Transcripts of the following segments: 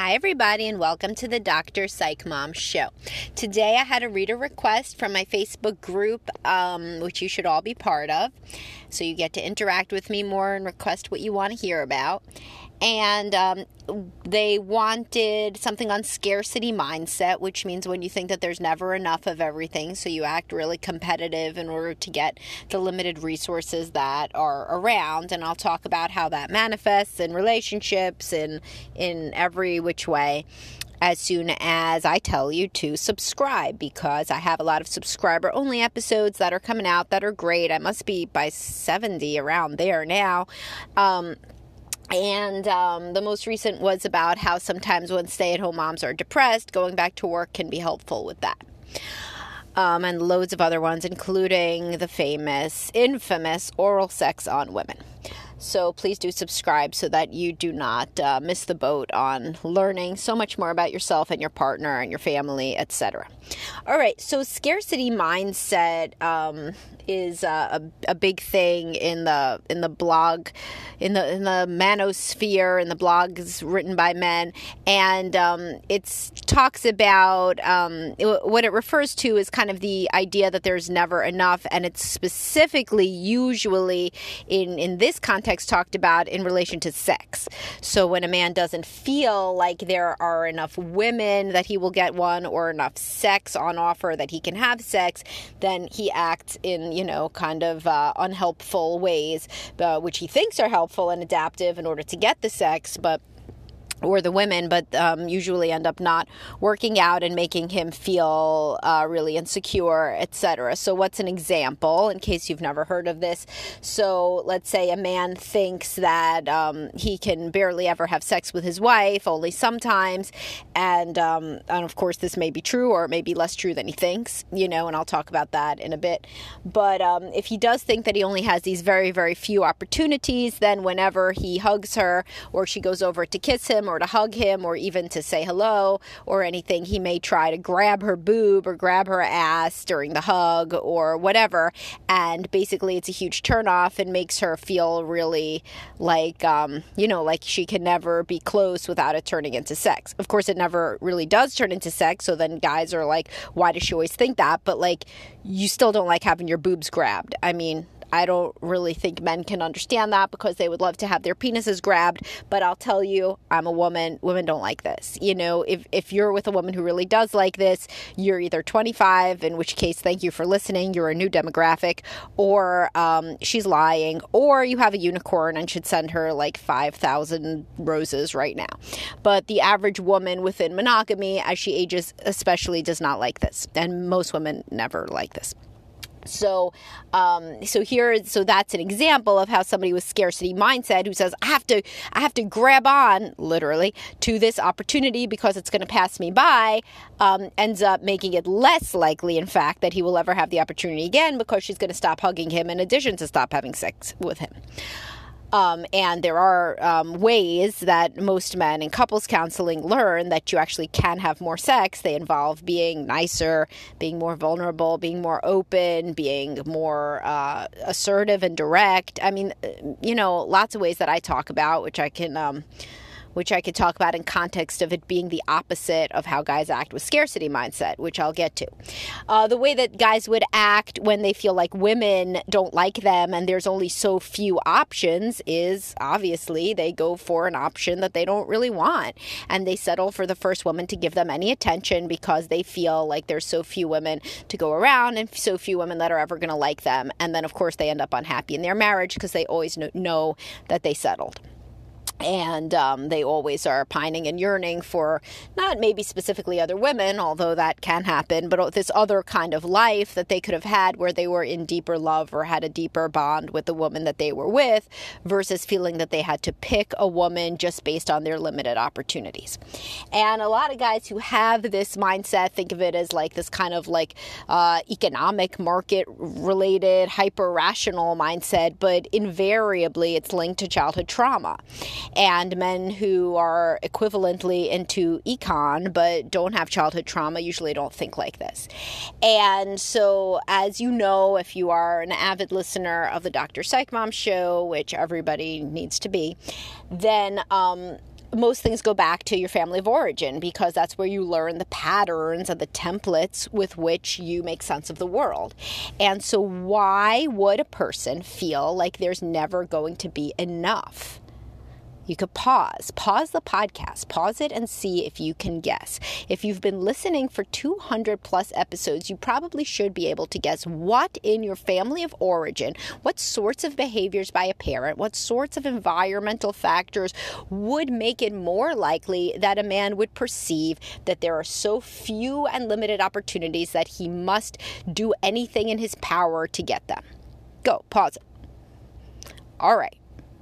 Hi, everybody, and welcome to the Dr. Psych Mom Show. Today, I had a reader request from my Facebook group, um, which you should all be part of. So, you get to interact with me more and request what you want to hear about and um, they wanted something on scarcity mindset, which means when you think that there's never enough of everything, so you act really competitive in order to get the limited resources that are around. And I'll talk about how that manifests in relationships and in every which way as soon as I tell you to subscribe because I have a lot of subscriber only episodes that are coming out that are great. I must be by 70 around there now. Um, and um, the most recent was about how sometimes when stay at home moms are depressed, going back to work can be helpful with that. Um, and loads of other ones, including the famous, infamous oral sex on women. So please do subscribe so that you do not uh, miss the boat on learning so much more about yourself and your partner and your family, etc. All right, so scarcity mindset um, is uh, a, a big thing in the in the blog, in the in the manosphere, in the blogs written by men, and um, it talks about um, it, what it refers to is kind of the idea that there's never enough, and it's specifically usually in in this context talked about in relation to sex. So when a man doesn't feel like there are enough women that he will get one or enough sex on offer that he can have sex, then he acts in you know, kind of uh, unhelpful ways, uh, which he thinks are helpful and adaptive in order to get the sex, but or the women, but um, usually end up not working out and making him feel uh, really insecure, etc. So, what's an example in case you've never heard of this? So, let's say a man thinks that um, he can barely ever have sex with his wife, only sometimes, and um, and of course this may be true or it may be less true than he thinks, you know, and I'll talk about that in a bit. But um, if he does think that he only has these very very few opportunities, then whenever he hugs her or she goes over to kiss him or to hug him or even to say hello or anything, he may try to grab her boob or grab her ass during the hug or whatever. And basically, it's a huge turnoff and makes her feel really like, um, you know, like she can never be close without it turning into sex. Of course, it never really does turn into sex. So then guys are like, why does she always think that? But like, you still don't like having your boobs grabbed. I mean, I don't really think men can understand that because they would love to have their penises grabbed. But I'll tell you, I'm a woman. Women don't like this. You know, if, if you're with a woman who really does like this, you're either 25, in which case, thank you for listening. You're a new demographic, or um, she's lying, or you have a unicorn and should send her like 5,000 roses right now. But the average woman within monogamy, as she ages, especially, does not like this. And most women never like this. So, um, so here, so that's an example of how somebody with scarcity mindset who says, "I have to, I have to grab on, literally, to this opportunity because it's going to pass me by," um, ends up making it less likely, in fact, that he will ever have the opportunity again because she's going to stop hugging him in addition to stop having sex with him. Um, and there are um, ways that most men in couples counseling learn that you actually can have more sex. They involve being nicer, being more vulnerable, being more open, being more uh, assertive and direct. I mean, you know, lots of ways that I talk about, which I can. Um, which I could talk about in context of it being the opposite of how guys act with scarcity mindset, which I'll get to. Uh, the way that guys would act when they feel like women don't like them and there's only so few options is obviously they go for an option that they don't really want. And they settle for the first woman to give them any attention because they feel like there's so few women to go around and so few women that are ever going to like them. And then, of course, they end up unhappy in their marriage because they always know that they settled. And um, they always are pining and yearning for not maybe specifically other women, although that can happen, but this other kind of life that they could have had where they were in deeper love or had a deeper bond with the woman that they were with, versus feeling that they had to pick a woman just based on their limited opportunities. And a lot of guys who have this mindset think of it as like this kind of like uh, economic market related, hyper rational mindset, but invariably it's linked to childhood trauma and men who are equivalently into econ but don't have childhood trauma usually don't think like this. And so, as you know, if you are an avid listener of the Dr. Psych Mom show, which everybody needs to be, then um, most things go back to your family of origin because that's where you learn the patterns and the templates with which you make sense of the world. And so, why would a person feel like there's never going to be enough? You could pause, pause the podcast, pause it and see if you can guess. If you've been listening for 200 plus episodes, you probably should be able to guess what in your family of origin, what sorts of behaviors by a parent, what sorts of environmental factors would make it more likely that a man would perceive that there are so few and limited opportunities that he must do anything in his power to get them. Go, pause it. All right,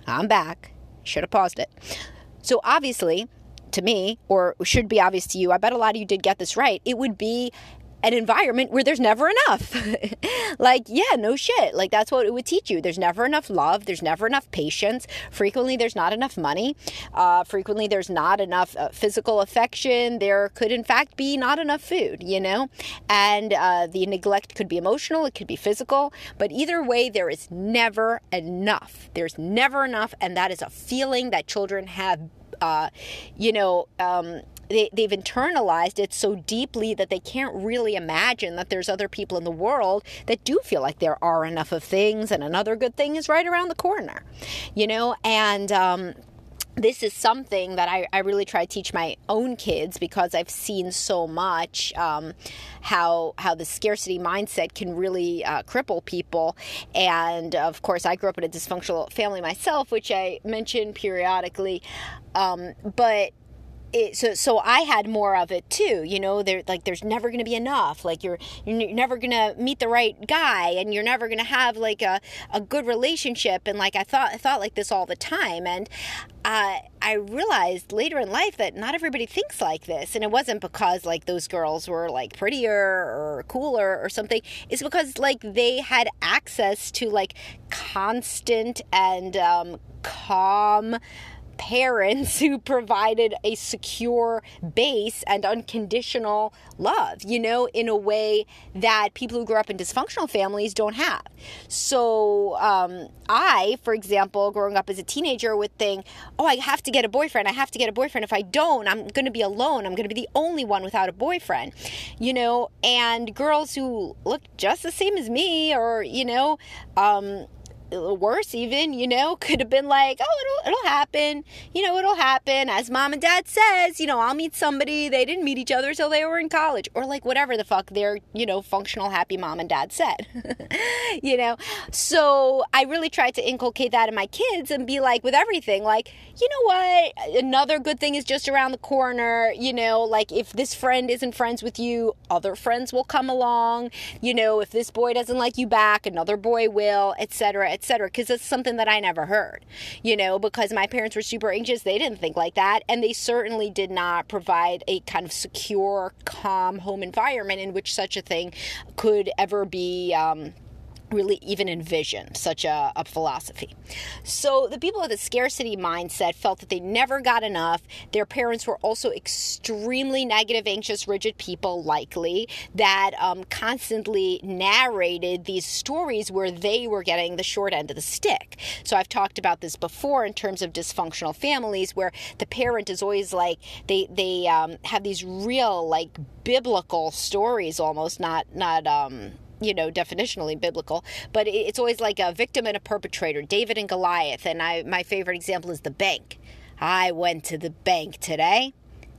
I'm back. Should have paused it. So obviously, to me, or should be obvious to you, I bet a lot of you did get this right. It would be an environment where there's never enough. like, yeah, no shit. Like, that's what it would teach you. There's never enough love. There's never enough patience. Frequently, there's not enough money. Uh, frequently, there's not enough uh, physical affection. There could, in fact, be not enough food, you know? And uh, the neglect could be emotional, it could be physical. But either way, there is never enough. There's never enough. And that is a feeling that children have, uh, you know, um, they, they've internalized it so deeply that they can't really imagine that there's other people in the world that do feel like there are enough of things and another good thing is right around the corner you know and um, this is something that I, I, really try to teach my own kids because I've seen so much um, how how the scarcity mindset can really uh, cripple people. And of course, I grew up in a dysfunctional family myself, which I mention periodically. Um, but it, so so I had more of it too. You know, there like there's never going to be enough. Like you're you're never going to meet the right guy, and you're never going to have like a, a good relationship. And like I thought I thought like this all the time, and uh, I realized later in life that not everybody thinks like this, and it wasn't because like those girls were like prettier or cooler or something. It's because like they had access to like constant and um, calm parents who provided a secure base and unconditional love, you know, in a way that people who grew up in dysfunctional families don't have. So, um, I, for example, growing up as a teenager, would think, oh, I have to get a boyfriend. I have to get a boyfriend. If I don't, I'm going to be alone. I'm going to be the only one without a boyfriend, you know, and girls who look just the same as me or, you know, um, worse even you know could have been like oh it'll it'll happen. You know it'll happen. As mom and dad says you know i'll meet somebody. They didn't meet each other till they were in college. Or like whatever the fuck their you know functional happy mom and dad said you know? So i really tried to inculcate that in my kids and be like with everything like you know what? Another good thing is just around the corner you know? Like if this friend isn't friends with you other friends will come along. You know if this boy doesn't like you back another boy will etc etc. Because it's something that I never heard, you know, because my parents were super anxious. They didn't think like that. And they certainly did not provide a kind of secure, calm home environment in which such a thing could ever be. Um, really even envision such a, a, philosophy. So the people with a scarcity mindset felt that they never got enough. Their parents were also extremely negative, anxious, rigid people, likely, that um, constantly narrated these stories where they were getting the short end of the stick. So I've talked about this before in terms of dysfunctional families where the parent is always like, they, they um, have these real, like, biblical stories almost, not, not, um, you know, definitionally biblical, but it's always like a victim and a perpetrator, David and Goliath. And I, my favorite example is the bank. I went to the bank today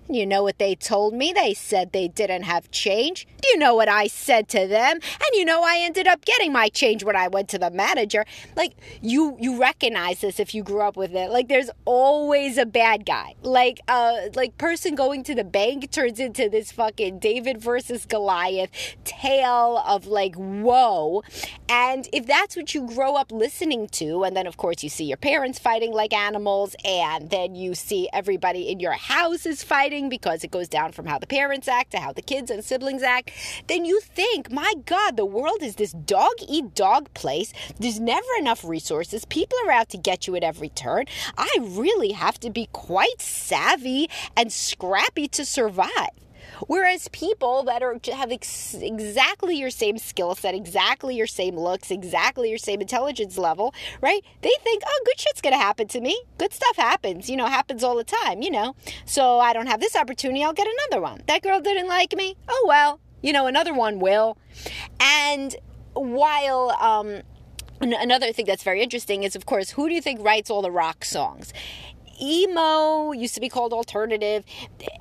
You know what they told me? They said they didn't have change. Do You know what I said to them? And you know I ended up getting my change when I went to the manager. Like you you recognize this if you grew up with it. Like there's always a bad guy. Like uh like person going to the bank turns into this fucking David versus Goliath tale of like whoa. And if that's what you grow up listening to and then of course you see your parents fighting like animals and then you see everybody in your house is fighting because it goes down from how the parents act to how the kids and siblings act, then you think, my God, the world is this dog eat dog place. There's never enough resources. People are out to get you at every turn. I really have to be quite savvy and scrappy to survive. Whereas people that are have ex- exactly your same skill set, exactly your same looks, exactly your same intelligence level, right? They think, oh, good shit's gonna happen to me. Good stuff happens, you know, happens all the time, you know. So I don't have this opportunity, I'll get another one. That girl didn't like me. Oh well, you know, another one will. And while um, another thing that's very interesting is, of course, who do you think writes all the rock songs? Emo used to be called alternative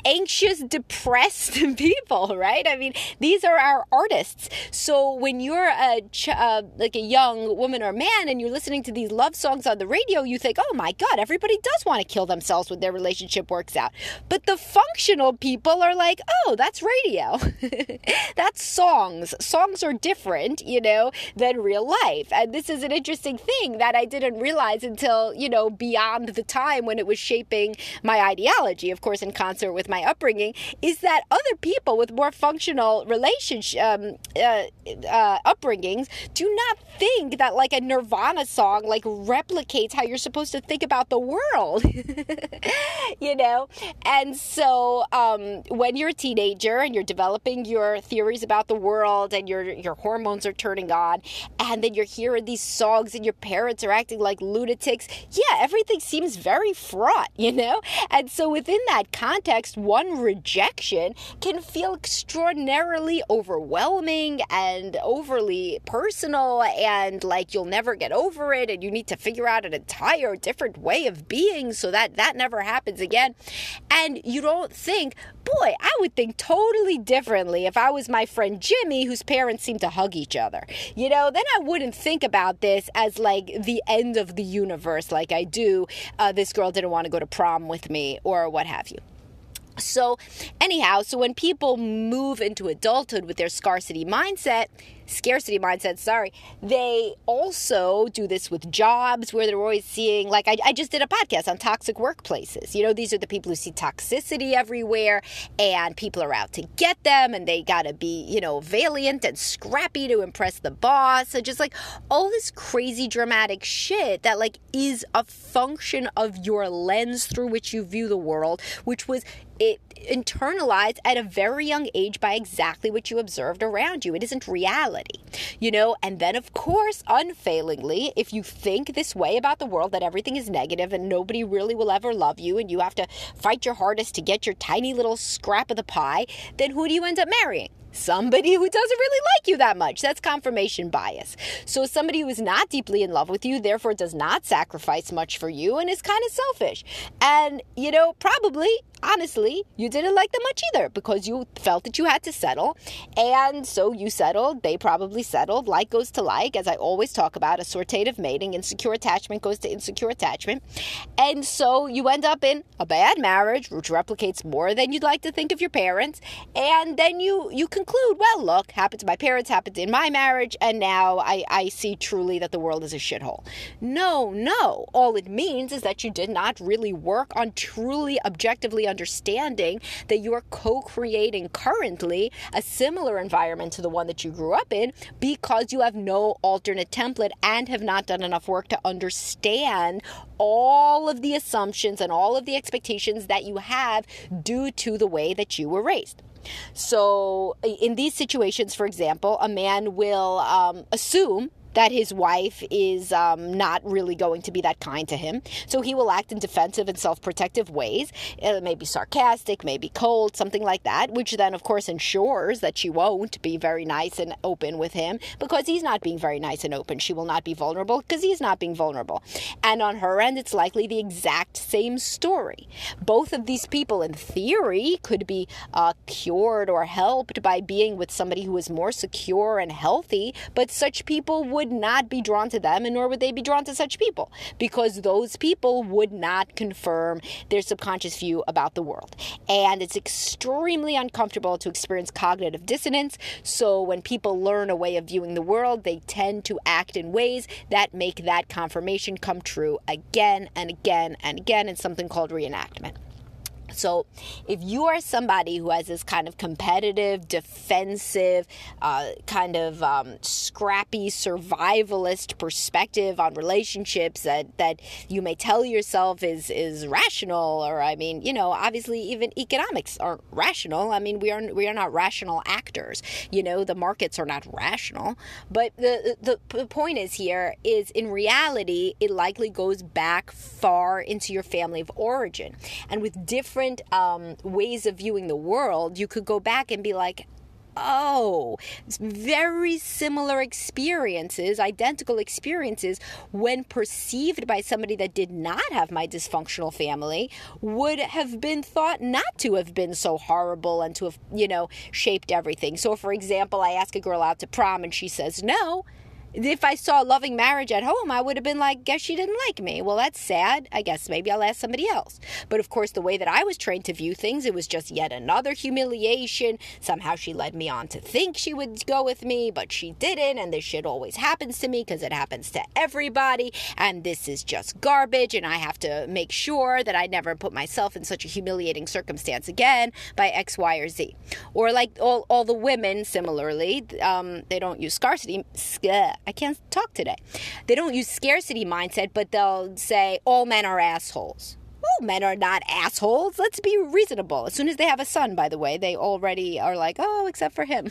anxious depressed people right? I mean these are our artists. So when you're a ch- uh, like a young woman or man and you're listening to these love songs on the radio you think oh my god everybody does want to kill themselves when their relationship works out. But the functional people are like oh that's radio. That's songs. Songs are different you know than real life. And this is an interesting thing that i didn't realize until you know beyond the time when it was shaping my ideology, of course, in concert with my upbringing, is that other people with more functional relationship um, uh, uh, upbringings do not think that like a Nirvana song like replicates how you're supposed to think about the world, you know. And so um, when you're a teenager and you're developing your theories about the world and your your hormones are turning on, and then you're hearing these songs and your parents are acting like lunatics, yeah, everything seems very fraught, you know? And so within that context, one rejection can feel extraordinarily overwhelming and overly personal and like you'll never get over it and you need to figure out an entire different way of being so that that never happens again. And you don't think, boy, I would think totally differently if I was my friend Jimmy, whose parents seem to hug each other. You know, then I wouldn't think about this as like the end of the universe, like I do. Uh, this girl didn't want to go to prom with me, or what have you. So, anyhow, so when people move into adulthood with their scarcity mindset, scarcity mindset, sorry, they also do this with jobs where they're always seeing, like, I, I just did a podcast on toxic workplaces. You know, these are the people who see toxicity everywhere and people are out to get them and they got to be, you know, valiant and scrappy to impress the boss. So just like all this crazy dramatic shit that, like, is a function of your lens through which you view the world, which was it internalized at a very young age by exactly what you observed around you. It isn't reality, you know? And then, of course, unfailingly, if you think this way about the world that everything is negative and nobody really will ever love you and you have to fight your hardest to get your tiny little scrap of the pie, then who do you end up marrying? somebody who doesn't really like you that much. That's confirmation bias. So somebody who is not deeply in love with you, therefore does not sacrifice much for you and is kind of selfish. And, you know, probably, honestly, you didn't like them much either because you felt that you had to settle. And so you settled. They probably settled. Like goes to like, as I always talk about, assortative mating. Insecure attachment goes to insecure attachment. And so you end up in a bad marriage, which replicates more than you'd like to think of your parents. And then you, you conclude, well, look, happened to my parents, happened in my marriage, and now I, I see truly that the world is a shithole. No, no. All it means is that you did not really work on truly objectively understanding that you are co creating currently a similar environment to the one that you grew up in because you have no alternate template and have not done enough work to understand all of the assumptions and all of the expectations that you have due to the way that you were raised. So, in these situations, for example, a man will um, assume that his wife is um, not really going to be that kind to him. So he will act in defensive and self protective ways. It may be sarcastic, maybe cold, something like that, which then, of course, ensures that she won't be very nice and open with him because he's not being very nice and open. She will not be vulnerable because he's not being vulnerable. And on her end, it's likely the exact same story. Both of these people, in theory, could be uh, cured or helped by being with somebody who is more secure and healthy, but such people would not be drawn to them, and nor would they be drawn to such people because those people would not confirm their subconscious view about the world. And it's extremely uncomfortable to experience cognitive dissonance. So when people learn a way of viewing the world, they tend to act in ways that make that confirmation come true again and again and again in something called reenactment. So, if you are somebody who has this kind of competitive, defensive, uh, kind of um, scrappy, survivalist perspective on relationships that, that you may tell yourself is is rational, or I mean, you know, obviously even economics aren't rational. I mean, we are we are not rational actors. You know, the markets are not rational. But the the, the point is here is in reality, it likely goes back far into your family of origin, and with different different um, ways of viewing the world, you could go back and be like, oh, very similar experiences, identical experiences, when perceived by somebody that did not have my dysfunctional family, would have been thought not to have been so horrible and to have, you know, shaped everything. So, for example, I ask a girl out to prom and she says no if I saw loving marriage at home, I would have been like, guess she didn't like me. Well, that's sad. I guess maybe I'll ask somebody else. But of course, the way that I was trained to view things, it was just yet another humiliation. Somehow she led me on to think she would go with me, but she didn't. And this shit always happens to me because it happens to everybody. And this is just garbage. And I have to make sure that I never put myself in such a humiliating circumstance again by X, Y, or Z. Or like all, all the women, similarly, um, they don't use scarcity. I can't talk today. They don't use scarcity mindset, but they'll say all men are assholes all men are not assholes. Let's be reasonable. As soon as they have a son, by the way, they already are like, oh, except for him.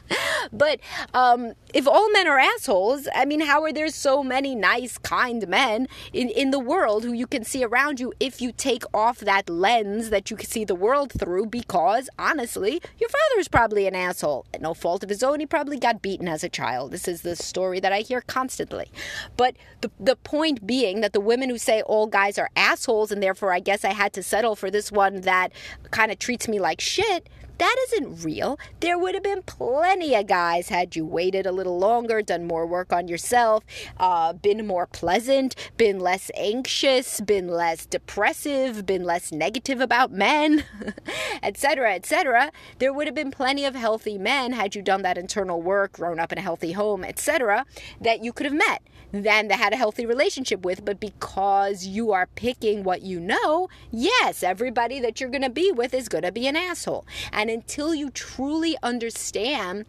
but um, if all men are assholes, I mean, how are there so many nice, kind men in, in the world who you can see around you if you take off that lens that you can see the world through? Because honestly, your father is probably an asshole. No fault of his own. He probably got beaten as a child. This is the story that I hear constantly. But the, the point being that the women who say all guys are assholes and therefore I guess I had to settle for this one that kind of treats me like shit. That isn't real. There would have been plenty of guys had you waited a little longer, done more work on yourself, uh, been more pleasant, been less anxious, been less depressive, been less negative about men, etc., etc. There would have been plenty of healthy men had you done that internal work, grown up in a healthy home, etc., that you could have met, then that had a healthy relationship with. But because you are picking what you know, yes, everybody that you're going to be with is going to be an asshole. And and until you truly understand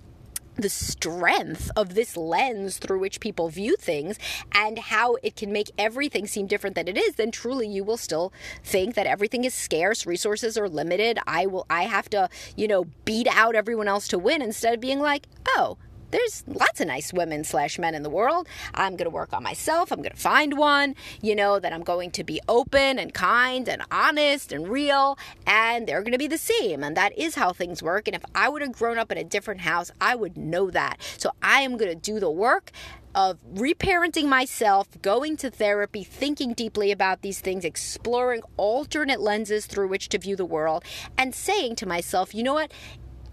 the strength of this lens through which people view things and how it can make everything seem different than it is then truly you will still think that everything is scarce resources are limited. I will i have to you know beat out everyone else to win instead of being like oh there's lots of nice women slash men in the world. I'm going to work on myself. I'm going to find one, you know, that I'm going to be open and kind and honest and real, and they're going to be the same. And that is how things work. And if I would have grown up in a different house, I would know that. So I am going to do the work of reparenting myself, going to therapy, thinking deeply about these things, exploring alternate lenses through which to view the world, and saying to myself, you know what?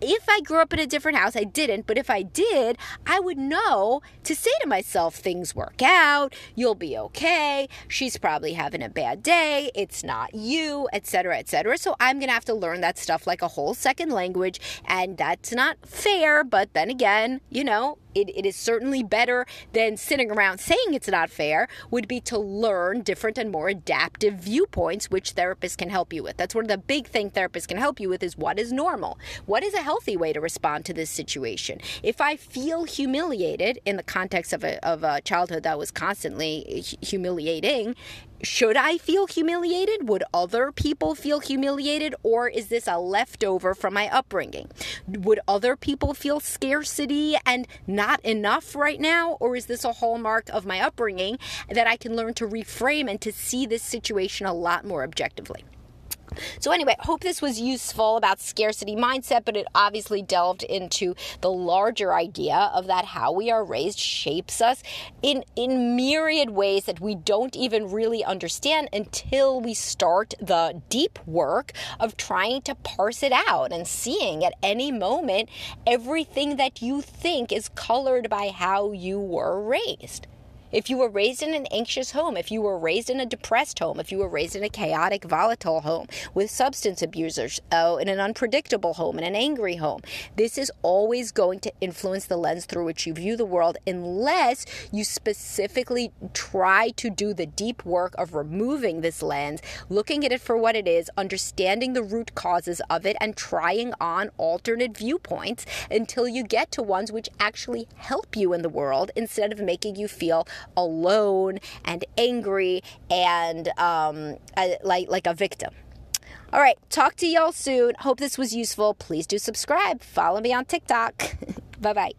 If I grew up in a different house, I didn't, but if I did, I would know to say to myself, things work out, you'll be okay, she's probably having a bad day, it's not you, etc., etc. So I'm to have to learn that stuff like a whole second language, and that's not fair, but then again, you know, it, it is certainly better than sitting around saying it's not fair, would be to learn different and more adaptive viewpoints, which therapists can help you with. That's one of the big things therapists can help you with is what is normal? What is a healthy way to respond to this situation? If I feel humiliated in the context of a, of a childhood that was constantly humiliating, should I feel humiliated? Would other people feel humiliated? Or is this a leftover from my upbringing? Would other people feel scarcity and not enough right now? Or is this a hallmark of my upbringing that I can learn to reframe and to see this situation a lot more objectively? So, anyway, hope this was useful about scarcity mindset, but it obviously delved into the larger idea of that how we are raised shapes us in, in myriad ways that we don't even really understand until we start the deep work of trying to parse it out and seeing at any moment everything that you think is colored by how you were raised. If you were raised in an anxious home, if you were raised in a depressed home, if you were raised in a chaotic, volatile home with substance abusers, oh, in an unpredictable home, in an angry home, this is always going to influence the lens through which you view the world unless you specifically try to do the deep work of removing this lens, looking at it for what it is, understanding the root causes of it, and trying on alternate viewpoints until you get to ones which actually help you in the world instead of making you feel alone and angry and um, like like a victim. All right, talk to y'all soon. Hope this was useful. Please do subscribe. Follow me on TikTok. bye bye.